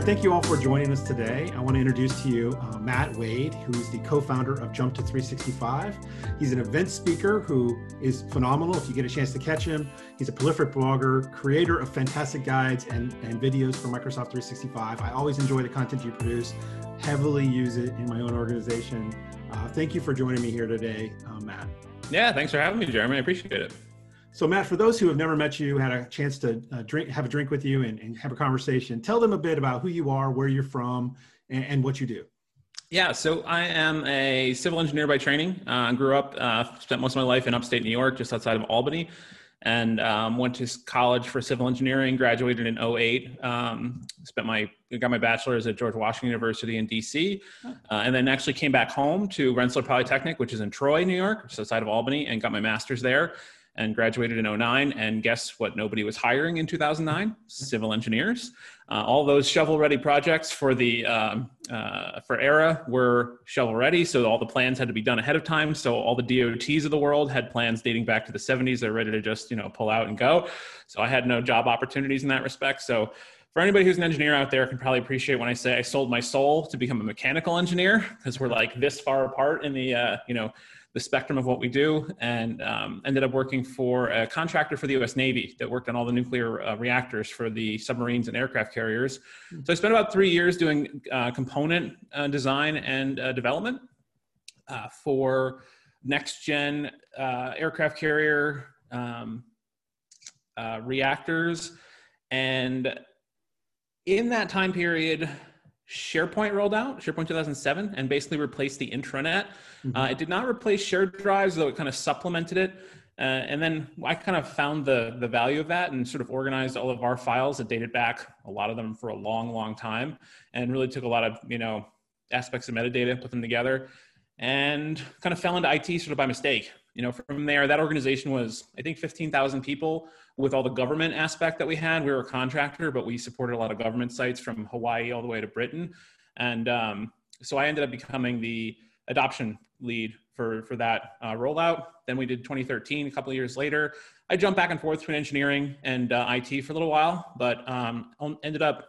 Right, thank you all for joining us today. I want to introduce to you uh, Matt Wade, who's the co-founder of Jumpto365. He's an event speaker who is phenomenal. If you get a chance to catch him, he's a prolific blogger, creator of fantastic guides and, and videos for Microsoft 365. I always enjoy the content you produce, heavily use it in my own organization. Uh, thank you for joining me here today, uh, Matt. Yeah, thanks for having me, Jeremy. I appreciate it. So, Matt, for those who have never met you, had a chance to uh, drink, have a drink with you, and, and, have a conversation, tell them a bit about who you are, where you're from, and, and what you do. Yeah, so I am a civil engineer by training. Uh, I grew up, uh, spent most of my life in upstate New York, just outside of Albany, and um, went to college for civil engineering. Graduated in 08. Um, spent my got my bachelor's at George Washington University in DC, uh, and then actually came back home to Rensselaer Polytechnic, which is in Troy, New York, just outside of Albany, and got my master's there and graduated in 09. And guess what? Nobody was hiring in 2009 civil engineers. Uh, all those shovel ready projects for the um, uh, for ARRA were shovel ready. So all the plans had to be done ahead of time. So all the DOTs of the world had plans dating back to the 70s. They're ready to just, you know, pull out and go. So I had no job opportunities in that respect. So for anybody who's an engineer out there can probably appreciate when I say I sold my soul to become a mechanical engineer because we're like this far apart in the, uh, you know, the spectrum of what we do and um, ended up working for a contractor for the US Navy that worked on all the nuclear uh, reactors for the submarines and aircraft carriers. Hmm. So I spent about three years doing uh, component uh, design and uh, development uh, for next gen uh, aircraft carrier um, reactors. And in that time period, SharePoint rolled out, SharePoint 2007, and basically replaced the intranet. Mm-hmm. Uh, it did not replace shared drives, though it kind of supplemented it. Uh, and then I kind of found the the value of that and sort of organized all of our files that dated back a lot of them for a long, long time, and really took a lot of you know aspects of metadata, put them together, and kind of fell into IT sort of by mistake. You know, from there, that organization was I think 15,000 people with all the government aspect that we had. We were a contractor, but we supported a lot of government sites from Hawaii all the way to Britain, and um, so I ended up becoming the adoption lead for for that uh, rollout. Then we did 2013. A couple of years later, I jumped back and forth between engineering and uh, IT for a little while, but um, ended up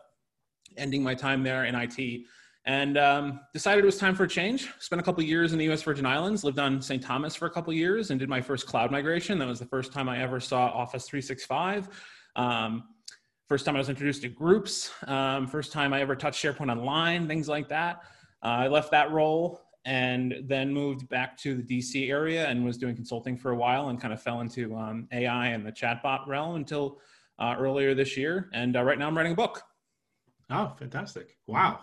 ending my time there in IT and um, decided it was time for a change. Spent a couple years in the U.S. Virgin Islands, lived on St. Thomas for a couple years, and did my first cloud migration. That was the first time I ever saw Office 365. Um, first time I was introduced to groups. Um, first time I ever touched SharePoint Online, things like that. Uh, I left that role and then moved back to the DC area and was doing consulting for a while and kind of fell into um, AI and the chatbot realm until uh, earlier this year. And uh, right now I'm writing a book. Oh, fantastic! Wow.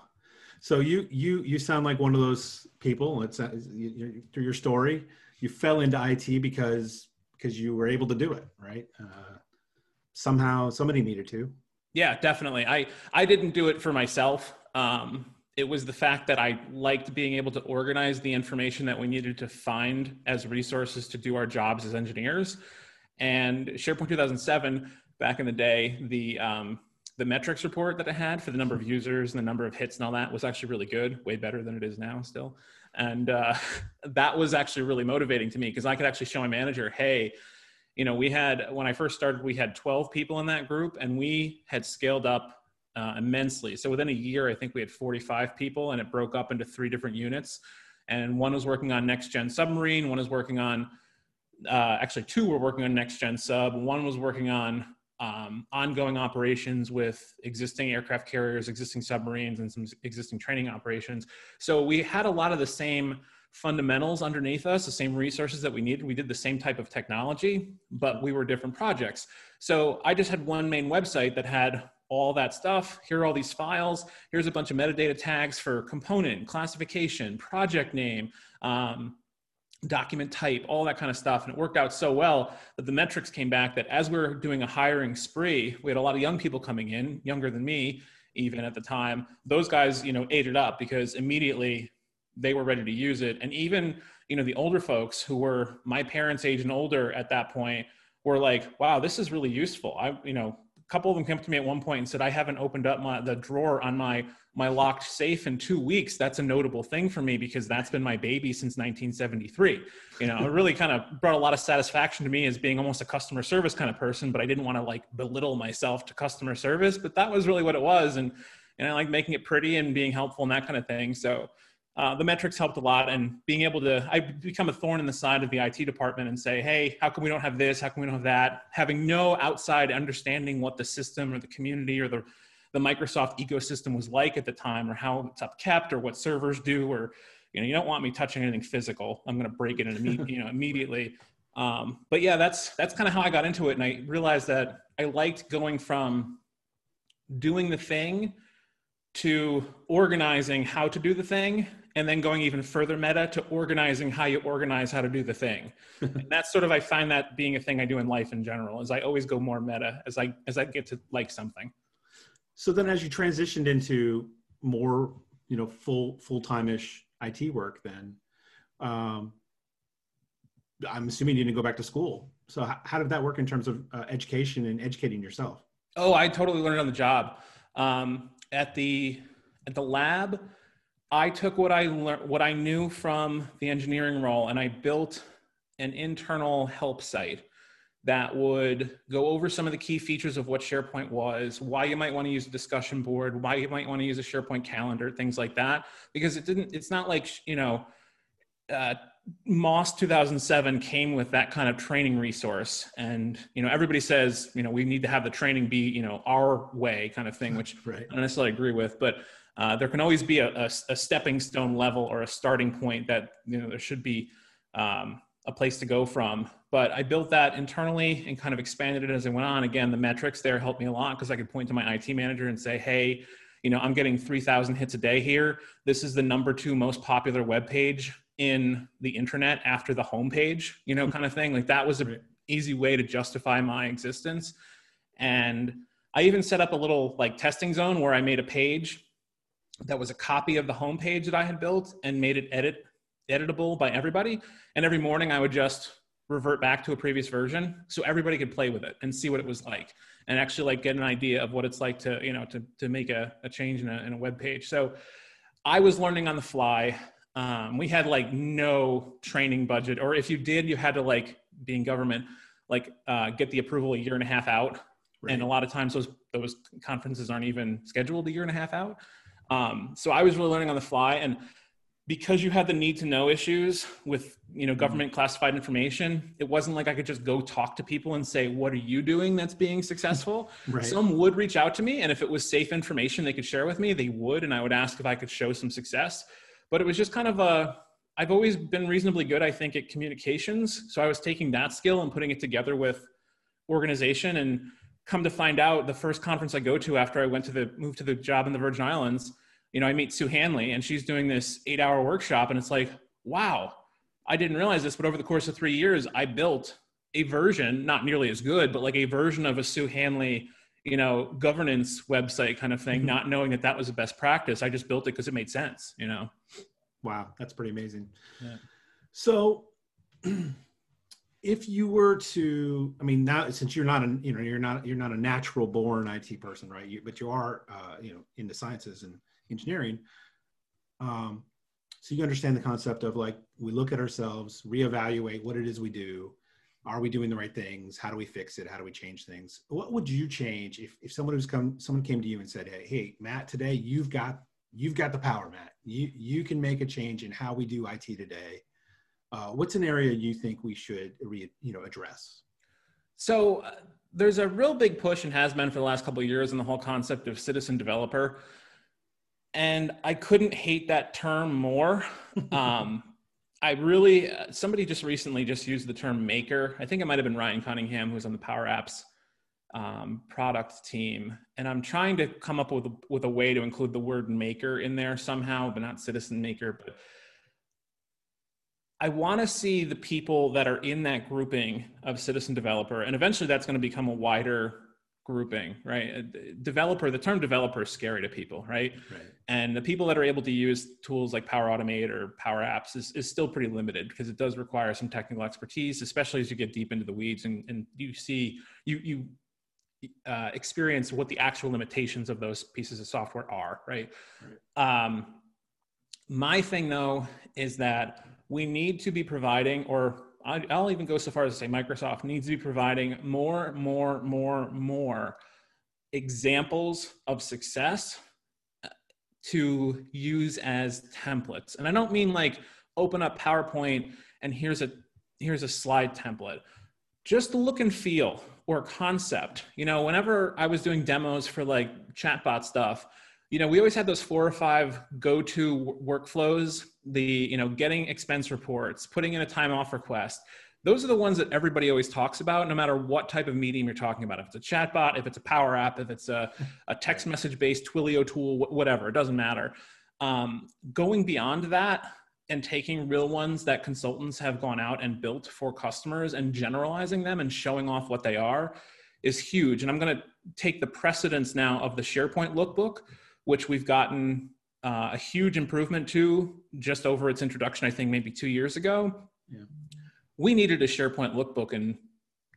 So you you you sound like one of those people. It's you, through your story, you fell into IT because because you were able to do it, right? Uh, somehow somebody needed to. Yeah, definitely. I I didn't do it for myself. Um, it was the fact that I liked being able to organize the information that we needed to find as resources to do our jobs as engineers. And SharePoint 2007, back in the day, the um, the metrics report that it had for the number of users and the number of hits and all that was actually really good, way better than it is now still. And uh, that was actually really motivating to me because I could actually show my manager, hey, you know, we had when I first started, we had 12 people in that group, and we had scaled up uh, immensely. So within a year, I think we had 45 people, and it broke up into three different units. And one was working on next gen submarine, one is working on, uh, actually, two were working on next gen sub, one was working on um, ongoing operations with existing aircraft carriers, existing submarines, and some existing training operations. So we had a lot of the same fundamentals underneath us, the same resources that we needed. We did the same type of technology, but we were different projects. So I just had one main website that had all that stuff. Here are all these files. Here's a bunch of metadata tags for component, classification, project name, um, document type, all that kind of stuff. And it worked out so well that the metrics came back that as we were doing a hiring spree, we had a lot of young people coming in, younger than me, even at the time. Those guys, you know, ate it up because immediately they were ready to use it. And even, you know, the older folks who were my parents' age and older at that point were like, wow, this is really useful. I, you know, couple of them came up to me at one point and said, I haven't opened up my the drawer on my my locked safe in two weeks. That's a notable thing for me because that's been my baby since 1973. You know, it really kind of brought a lot of satisfaction to me as being almost a customer service kind of person, but I didn't want to like belittle myself to customer service. But that was really what it was. And and I like making it pretty and being helpful and that kind of thing. So uh, the metrics helped a lot and being able to i become a thorn in the side of the it department and say hey how come we don't have this? How come we don't have that? Having no outside understanding what the system or the community or the, the microsoft ecosystem was like at the time or how it's upkept or what servers do or you know you don't want me touching anything physical. I'm going to break it in you know immediately. Um, but yeah that's that's kind of how i got into it and i realized that i liked going from doing the thing to organizing how to do the thing and then going even further meta to organizing how you organize how to do the thing. And that's sort of i find that being a thing i do in life in general is i always go more meta as i as i get to like something. So then as you transitioned into more you know full full-time-ish it work then um, i'm assuming you didn't go back to school. So how, how did that work in terms of uh, education and educating yourself? Oh i totally learned on the job. Um, at the at the lab I took what I learned, what I knew from the engineering role, and I built an internal help site that would go over some of the key features of what SharePoint was, why you might want to use a discussion board, why you might want to use a SharePoint calendar, things like that. Because it didn't, it's not like, you know, uh, MOSS 2007 came with that kind of training resource. And, you know, everybody says, you know, we need to have the training be, you know, our way kind of thing, which right. I don't necessarily agree with. But uh, there can always be a, a, a, stepping stone level or a starting point that you know there should be um, a place to go from. But I built that internally and kind of expanded it as I went on. Again, the metrics there helped me a lot because I could point to my IT manager and say, "Hey, you know, I'm getting 3,000 hits a day here. This is the number two most popular web page in the internet after the homepage. You know, kind of thing. Like that was an easy way to justify my existence. And I even set up a little like testing zone where I made a page that was a copy of the homepage that I had built and made it edit editable by everybody. And every morning I would just revert back to a previous version so everybody could play with it and see what it was like and actually like get an idea of what it's like to you know to, to make a, a change in a, in a web page so i was learning on the fly um, we had like no training budget or if you did you had to like being government like uh, get the approval a year and a half out right. and a lot of times those those conferences aren't even scheduled a year and a half out um, so I was really learning on the fly, and because you had the need to know issues with you know mm-hmm. government classified information, it wasn't like I could just go talk to people and say, "What are you doing that's being successful?" right. Some would reach out to me, and if it was safe information they could share with me, they would, and I would ask if I could show some success. But it was just kind of a I've always been reasonably good, I think, at communications. So I was taking that skill and putting it together with organization and come to find out the first conference I go to after I went to the move to the job in the Virgin Islands, you know, I meet Sue Hanley and she's doing this eight hour workshop. And it's like, wow, I didn't realize this, but over the course of three years, I built a version, not nearly as good, but like a version of a Sue Hanley, you know, governance website kind of thing, mm-hmm. not knowing that that was the best practice. I just built it because it made sense, you know? Wow. That's pretty amazing. Yeah. So, if you were to i mean now since you're not a you know you're not you're not a natural born it person right? You, but you are uh, you know in the sciences and engineering um, so you understand the concept of like we look at ourselves reevaluate what it is we do. Are we doing the right things? How do we fix it? How do we change things? What would you change if, if someone who's come someone came to you and said hey hey matt today you've got you've got the power matt. You you can make a change in how we do it today uh, what's an area you think we should re, you know address? So uh, there's a real big push and has been for the last couple of years in the whole concept of citizen developer, and I couldn't hate that term more. um, I really uh, somebody just recently just used the term maker. I think it might have been Ryan Cunningham who's on the Power Apps um, product team, and I'm trying to come up with with a way to include the word maker in there somehow, but not citizen maker, but I want to see the people that are in that grouping of citizen developer, and eventually that's going to become a wider grouping, right? Developer, the term developer is scary to people, right? right? And the people that are able to use tools like Power Automate or Power Apps is, is still pretty limited because it does require some technical expertise, especially as you get deep into the weeds and, and you see, you, you uh, experience what the actual limitations of those pieces of software are, right? right. Um, my thing though is that we need to be providing, or I'll even go so far as to say Microsoft needs to be providing more, more, more, more examples of success uh, to use as templates. And I don't mean like open up PowerPoint and here's a here's a slide template. Just the look and feel or concept. You know, whenever I was doing demos for like chatbot stuff, you know, we always had those four or five go-to workflows, the, you know, getting expense reports, putting in a time off request. Those are the ones that everybody always talks about, no matter what type of medium you're talking about. If it's a chatbot, if it's a power app, if it's a, a text message based Twilio tool, whatever, it doesn't matter. Um, going beyond that, and taking real ones that consultants have gone out and built for customers and generalizing them and showing off what they are is huge. And I'm going to take the precedence now of the SharePoint lookbook, which we've gotten uh, a huge improvement to just over its introduction, I think maybe two years ago. Yeah. We needed a SharePoint lookbook in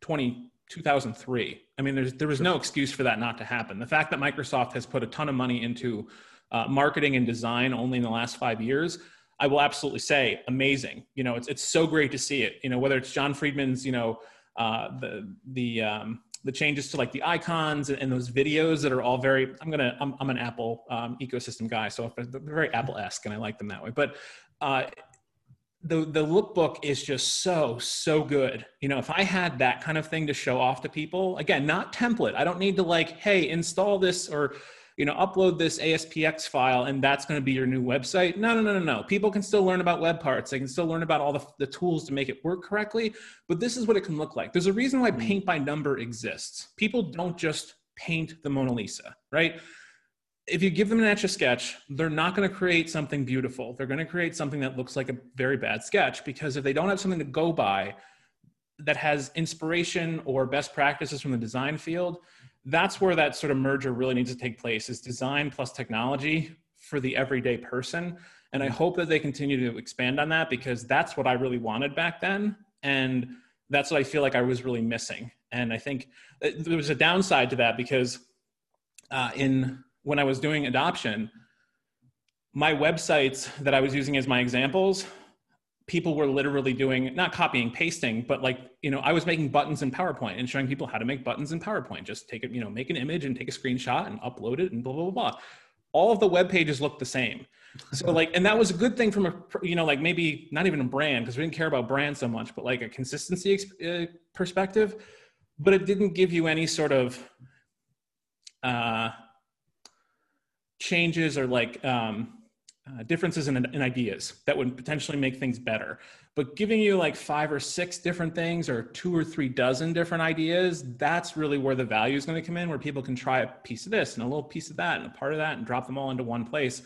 20, 2003. I mean, there was no excuse for that not to happen. The fact that Microsoft has put a ton of money into uh, marketing and design only in the last five years I will absolutely say amazing. You know, it's it's so great to see it. You know, whether it's Jon Friedman's, you know, uh, the the um, the changes to like the icons and, and, those videos that are all very. I'm gonna I'm, I'm an Apple um, ecosystem guy, so they're very Apple esque, and I like them that way. But uh, the the lookbook is just so so good. You know, if I had that kind of thing to show off to people, again, not template. I don't need to like, hey, install this or you know, upload this ASPX file and that's going to be your new website. No, no, no, no, no. People can still learn about web parts. They can still learn about all the, the tools to make it work correctly. But this is what it can look like. There's a reason why mm-hmm. paint by number exists. People don't just paint the Mona Lisa, right? If you give them an etch a sketch, they're not going to create something beautiful. They're going to create something that looks like a very bad sketch because if they don't have something to go by that has inspiration or best practices from the design field, that's where that sort of merger really needs to take place is design plus technology for the everyday person. And i hope that they continue to expand on that because that's what i really wanted back then and that's what i feel like i was really missing. And i think uh, there was a downside to that because uh, in when i was doing adoption my websites that i was using as my examples people were literally doing not copying pasting but like you know i was making buttons in powerpoint and showing people how to make buttons in powerpoint. Just take it you know make an image and take a screenshot and upload it and blah blah blah, blah. all of the web pages look the same. So like and that was a good thing from a you know like maybe not even a brand because we didn't care about brand so much but like a consistency uh, perspective. But it didn't give you any sort of uh changes or like um uh, differences in, in ideas that would potentially make things better. But giving you like five or six different things or two or three dozen different ideas, that's really where the value is going to come in, where people can try a piece of this and a little piece of that and a part of that and drop them all into one place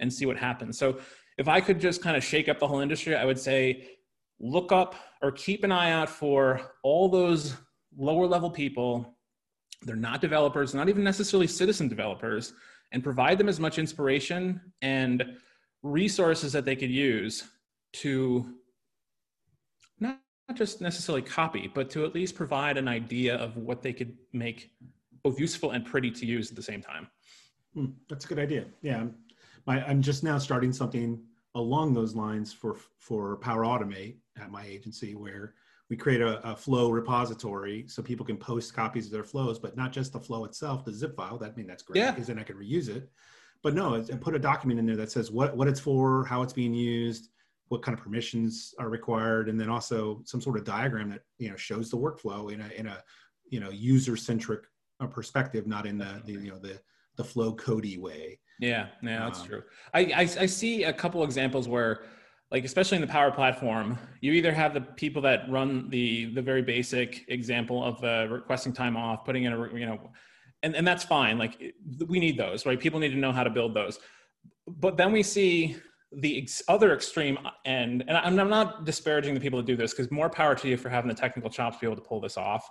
and see what happens. So if I could just kind of shake up the whole industry, I would say look up or keep an eye out for all those lower level people. They're not developers, not even necessarily citizen developers and provide them as much inspiration and resources that they could use to not, not just necessarily copy, but to at least provide an idea of what they could make both useful and pretty to use at the same time. Mm, that's a good idea. Yeah, my, I'm just now starting something along those lines for for Power Automate at my agency, where we create a, a, flow repository so people can post copies of their flows, but not just the flow itself, the zip file. That I mean that's great yeah. because then I can reuse it. But no, and put a document in there that says what what it's for, how it's being used, what kind of permissions are required, and then also some sort of diagram that you know shows the workflow in a in a you know user centric uh, perspective, not in the, the you know the the flow cody way. Yeah, yeah, that's um, true. I, I I see a couple examples where like especially in the power platform you either have the people that run the the very basic example of uh, requesting time off putting in a you know and, and that's fine. Like we need those right? People need to know how to build those. But then we see the ex- other extreme end and I'm, I'm not disparaging the people that do this because more power to you for having the technical chops to be able to pull this off.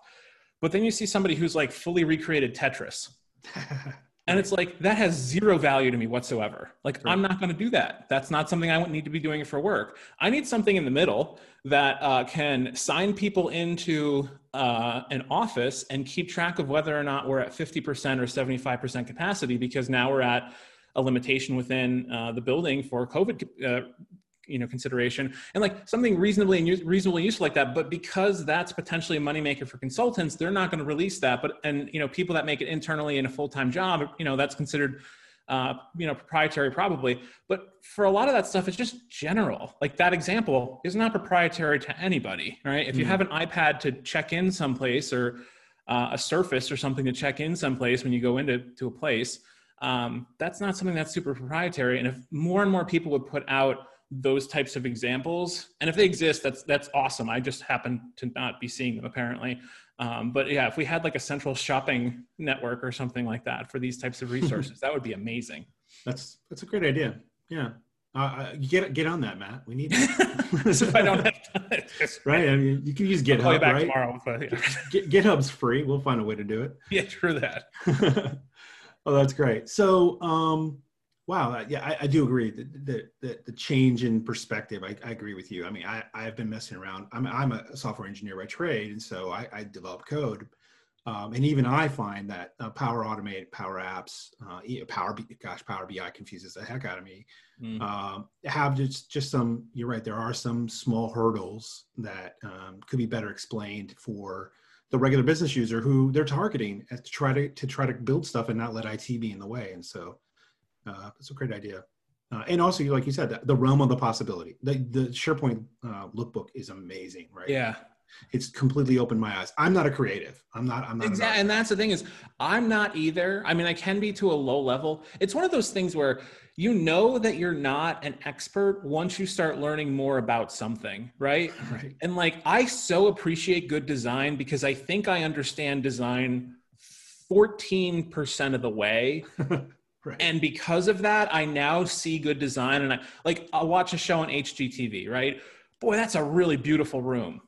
But then you see somebody who's like fully recreated tetris And it's like, that has zero value to me whatsoever. Like, I'm not going to do that. That's not something I would need to be doing for work. I need something in the middle that uh, can sign people into uh, an office and keep track of whether or not we're at 50% or 75% capacity because now we're at a limitation within uh, the building for COVID uh, you know consideration and like something reasonably and reasonably useful like that but because that's potentially a moneymaker for consultants they're not going to release that but and you know people that make it internally in a full-time job you know that's considered uh, you know, proprietary probably. But for a lot of that stuff, it's just general. Like that example is not proprietary to anybody, right? If you mm. have an iPad to check in someplace or uh, a Surface or something to check in someplace when you go into to a place, um, that's not something that's super proprietary. And if more and more people would put out those types of examples, and if they exist, that's that's awesome. I just happen to not be seeing them apparently. Um, but yeah, if we had like a central shopping network or something like that for these types of resources, that would be amazing. That's that's a great idea. Yeah. Uh, uh get get on that, Matt. We need. if I don't have time, right? I mean, you can use GitHub, I'll back right? Tomorrow, but, yeah. GitHub's free. We'll find a way to do it. Yeah, true that. oh, that's great. So, um, wow, yeah, I, I do agree that the, the, the change in perspective. I, I, agree with you. I mean, I I've been messing around. I'm I'm a software engineer by trade, and so I, I develop code. Um, and even I find that uh, Power Automate, Power Apps, uh, Power, gosh, Power BI confuses the heck out of me. Mm. Um, have just just some. You're right. There are some small hurdles that um, could be better explained for the regular business user who they're targeting to try to to try to build stuff and not let IT be in the way. And so, uh, it's a great idea. Uh, and also, like you said, the, the, realm of the possibility. The, the SharePoint uh, lookbook is amazing, right? Yeah, it's completely opened my eyes. I'm not a creative. I'm not. I'm not. Exactly, and that's the thing is, I'm not either. I mean, I can be to a low level. It's one of those things where you know that you're not an expert once you start learning more about something, right? Right. And like, I so appreciate good design because I think I understand design 14% of the way. Right. And because of that, I now see good design. And I like, I'll watch a show on HGTV, right? Boy, that's a really beautiful room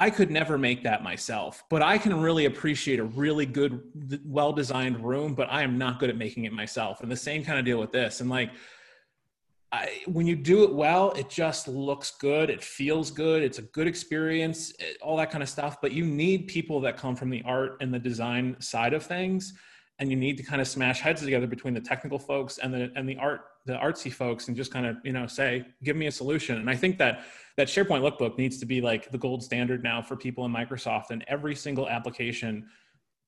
I could never make that myself, but I can really appreciate a really good, well designed room, but I am not good at making it myself. And the same kind of deal with this. And like, I, when you do it well, it just looks good. It feels good. It's a good experience, it, all that kind of stuff. But you need people that come from the art and the design side of things. And you need to kind of smash heads together between the technical folks and the, and the art, the artsy folks and just kind of, you know, say, give me a solution. And I think that that SharePoint lookbook needs to be like the gold standard now for people in Microsoft and every single application.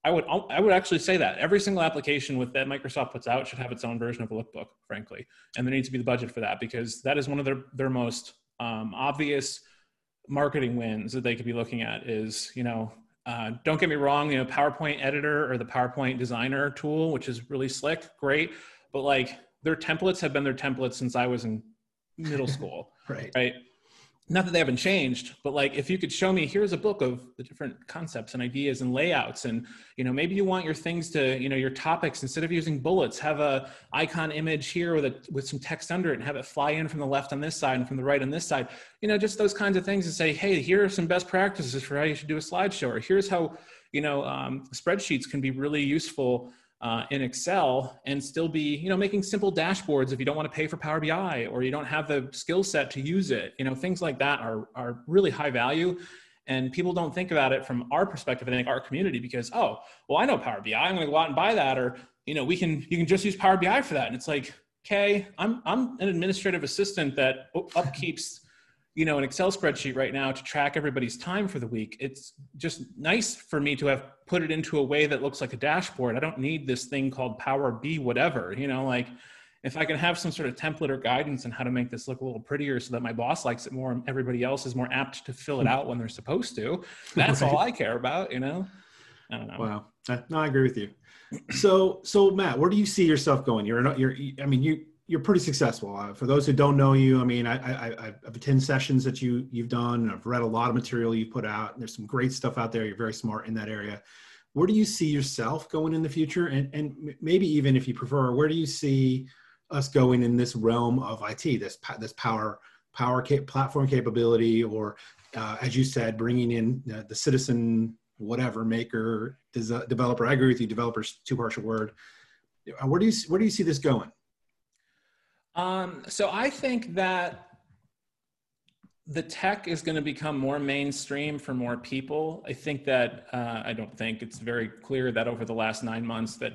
I would I would actually say that every single application with that Microsoft puts out should have its own version of a lookbook, frankly, and there needs to be the budget for that because that is one of their their most um, obvious marketing wins that they could be looking at. Is you know uh, don't get me wrong, you know PowerPoint editor or the PowerPoint designer tool, which is really slick, great, but like their templates have been their templates since I was in middle school, right? Right not that they haven't changed but like if you could show me here's a book of the different concepts and ideas and layouts and you know maybe you want your things to you know your topics instead of using bullets have a icon image here with a with some text under it and have it fly in from the left on this side and from the right on this side. You know just those kinds of things and say hey here are some best practices for how you should do a slideshow or here's how you know um, spreadsheets can be really useful uh, in Excel and still be, you know, making simple dashboards if you don't want to pay for Power BI or you don't have the skill set to use it. You know, things like that are are really high value. And people don't think about it from our perspective, I think our community, because oh, well, I know Power BI, I'm going to go out and buy that, or you know, we can you can just use Power BI for that. And it's like, okay, I'm I'm an administrative assistant that upkeeps you know an excel spreadsheet right now to track everybody's time for the week it's just nice for me to have put it into a way that looks like a dashboard. I don't need this thing called power b whatever you know like if i can have some sort of template or guidance on how to make this look a little prettier so that my boss likes it more and everybody else is more apt to fill it hmm. out when they're supposed to that's right. all i care about you know? I don't know. Wow. No i agree with you. So so matt where do you see yourself going? You're not you're i mean you you're pretty successful. Uh, for those who don't know you, I mean, I, I, I've attended sessions that you you've done. I've read a lot of material you put out. And there's some great stuff out there. You're very smart in that area. Where do you see yourself going in the future? And and maybe even if you prefer, where do you see us going in this realm of IT? This this power power cap- platform capability, or uh, as you said, bringing in uh, the citizen whatever maker developer. I agree with you. Developers too harsh a word. Uh, where do you where do you see this going? Um, so I think that the tech is going to become more mainstream for more people. I think that uh, I don't think it's very clear that over the last nine months that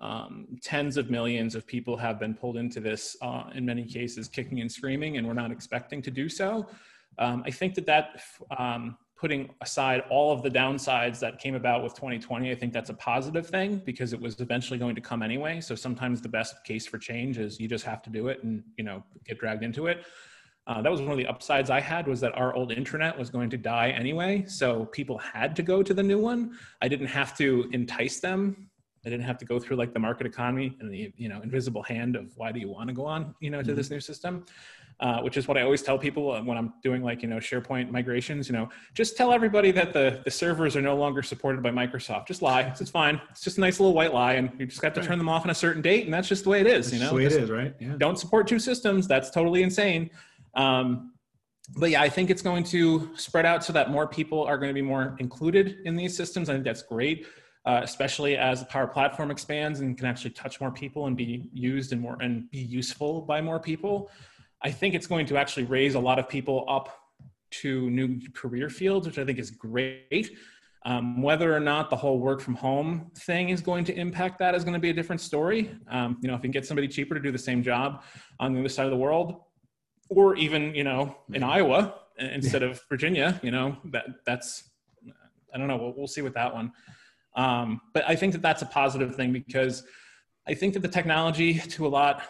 um, tens of millions of people have been pulled into this. Uh, in many cases, kicking and screaming, and we're not expecting to do so. Um, I think that that um, putting aside all of the downsides that came about with 2020, I think that's a positive thing because it was eventually going to come anyway. So sometimes the best case for change is you just have to do it and you know get dragged into it. Uh, that was one of the upsides I had was that our old internet was going to die anyway, so people had to go to the new one. I didn't have to entice them. I didn't have to go through like the market economy and the you know invisible hand of why do you want to go on you know to mm-hmm. this new system uh, which is what I always tell people when I'm doing like you know SharePoint migrations. You know, just tell everybody that the the servers are no longer supported by Microsoft. Just lie. It's, it's fine. It's just a nice little white lie, and you just got to turn them off on a certain date, and that's just the way it is. That's you know, the way just it is, right? Yeah. Don't support two systems. That's totally insane. Um, but yeah, I think it's going to spread out so that more people are going to be more included in these systems. I think that's great. Uh, especially as the Power Platform expands and can actually touch more people and be used and more and be useful by more people. I think it's going to actually raise a lot of people up to new career fields, which I think is great. Um, whether or not the whole work from home thing is going to impact that is going to be a different story. Um, you know, if you can get somebody cheaper to do the same job on the other side of the world, or even you know in Iowa instead of Virginia, you know that that's I don't know. We'll, we'll see with that one. Um, but I think that that's a positive thing because I think that the technology to a lot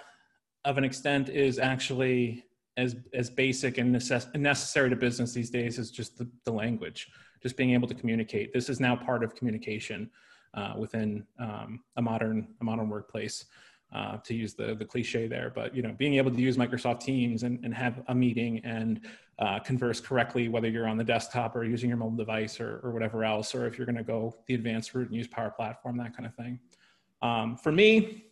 of an extent is actually as as basic and necess- necessary to business these days as just the, the language just being able to communicate. This is now part of communication uh, within um, a modern a modern workplace uh, to use the the cliche there but you know being able to use microsoft teams and, and have a meeting and uh, converse correctly whether you're on the desktop or using your mobile device or, or whatever else or if you're going to go the advanced route and use power platform that kind of thing. Um, for me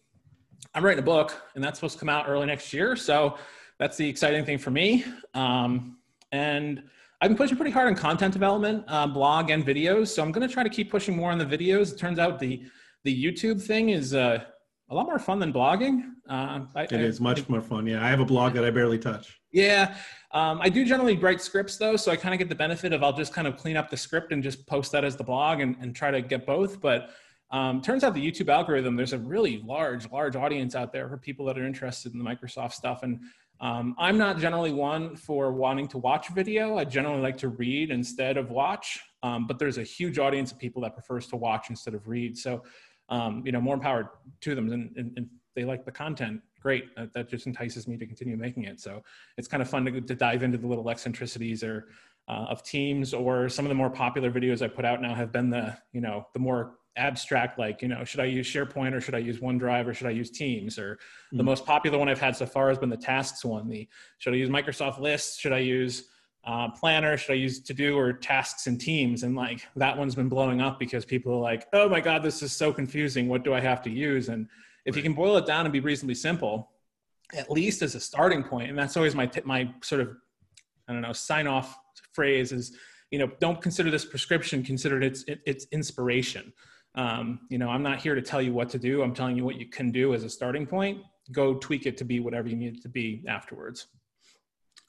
I'm writing a book, and that's supposed to come out early next year. So that's the exciting thing for me. Um, and I've been pushing pretty hard on content development, uh, blog and videos. So I'm going to try to keep pushing more on the videos. It turns out the the YouTube thing is uh, a lot more fun than blogging. Uh, I, it is much I, more fun. Yeah, I have a blog that I barely touch. Yeah, um, I do generally write scripts though, so I kind of get the benefit of I'll just kind of clean up the script and just post that as the blog and, and try to get both. But um, turns out the YouTube algorithm, there's a really large, large audience out there for people that are interested in the Microsoft stuff. And um, I'm not generally one for wanting to watch video. I generally like to read instead of watch. Um, but there's a huge audience of people that prefers to watch instead of read. So, um, you know, more empowered to them and, and, and, they like the content. Great. That, that, just entices me to continue making it. So it's kind of fun to, to dive into the little eccentricities or uh, of teams or some of the more popular videos I put out now have been the, you know, the more abstract like you know should i use sharepoint or should i use onedrive or should i use teams or mm-hmm. the hmm. most popular one i've had so far has been the tasks one the should i use microsoft lists should i use uh, planner should i use to do or tasks and teams and like that one's been blowing up because people are like oh my god this is so confusing what do i have to use and if right. you can boil it down and be reasonably simple at least as a starting point and that's always my t- my sort of i don't know sign off phrase is you know don't consider this prescription consider it its, its inspiration um, you know, I'm not here to tell you what to do. I'm telling you what you can do as a starting point. Go tweak it to be whatever you need it to be afterwards.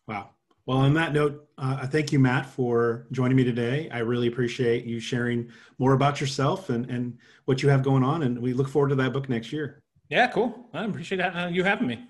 Wow. Well, on that note, uh, thank you, Matt, for joining me today. I really appreciate you sharing more about yourself and, and what you have going on. And we look forward to that book next year. Yeah, cool. I appreciate you having me.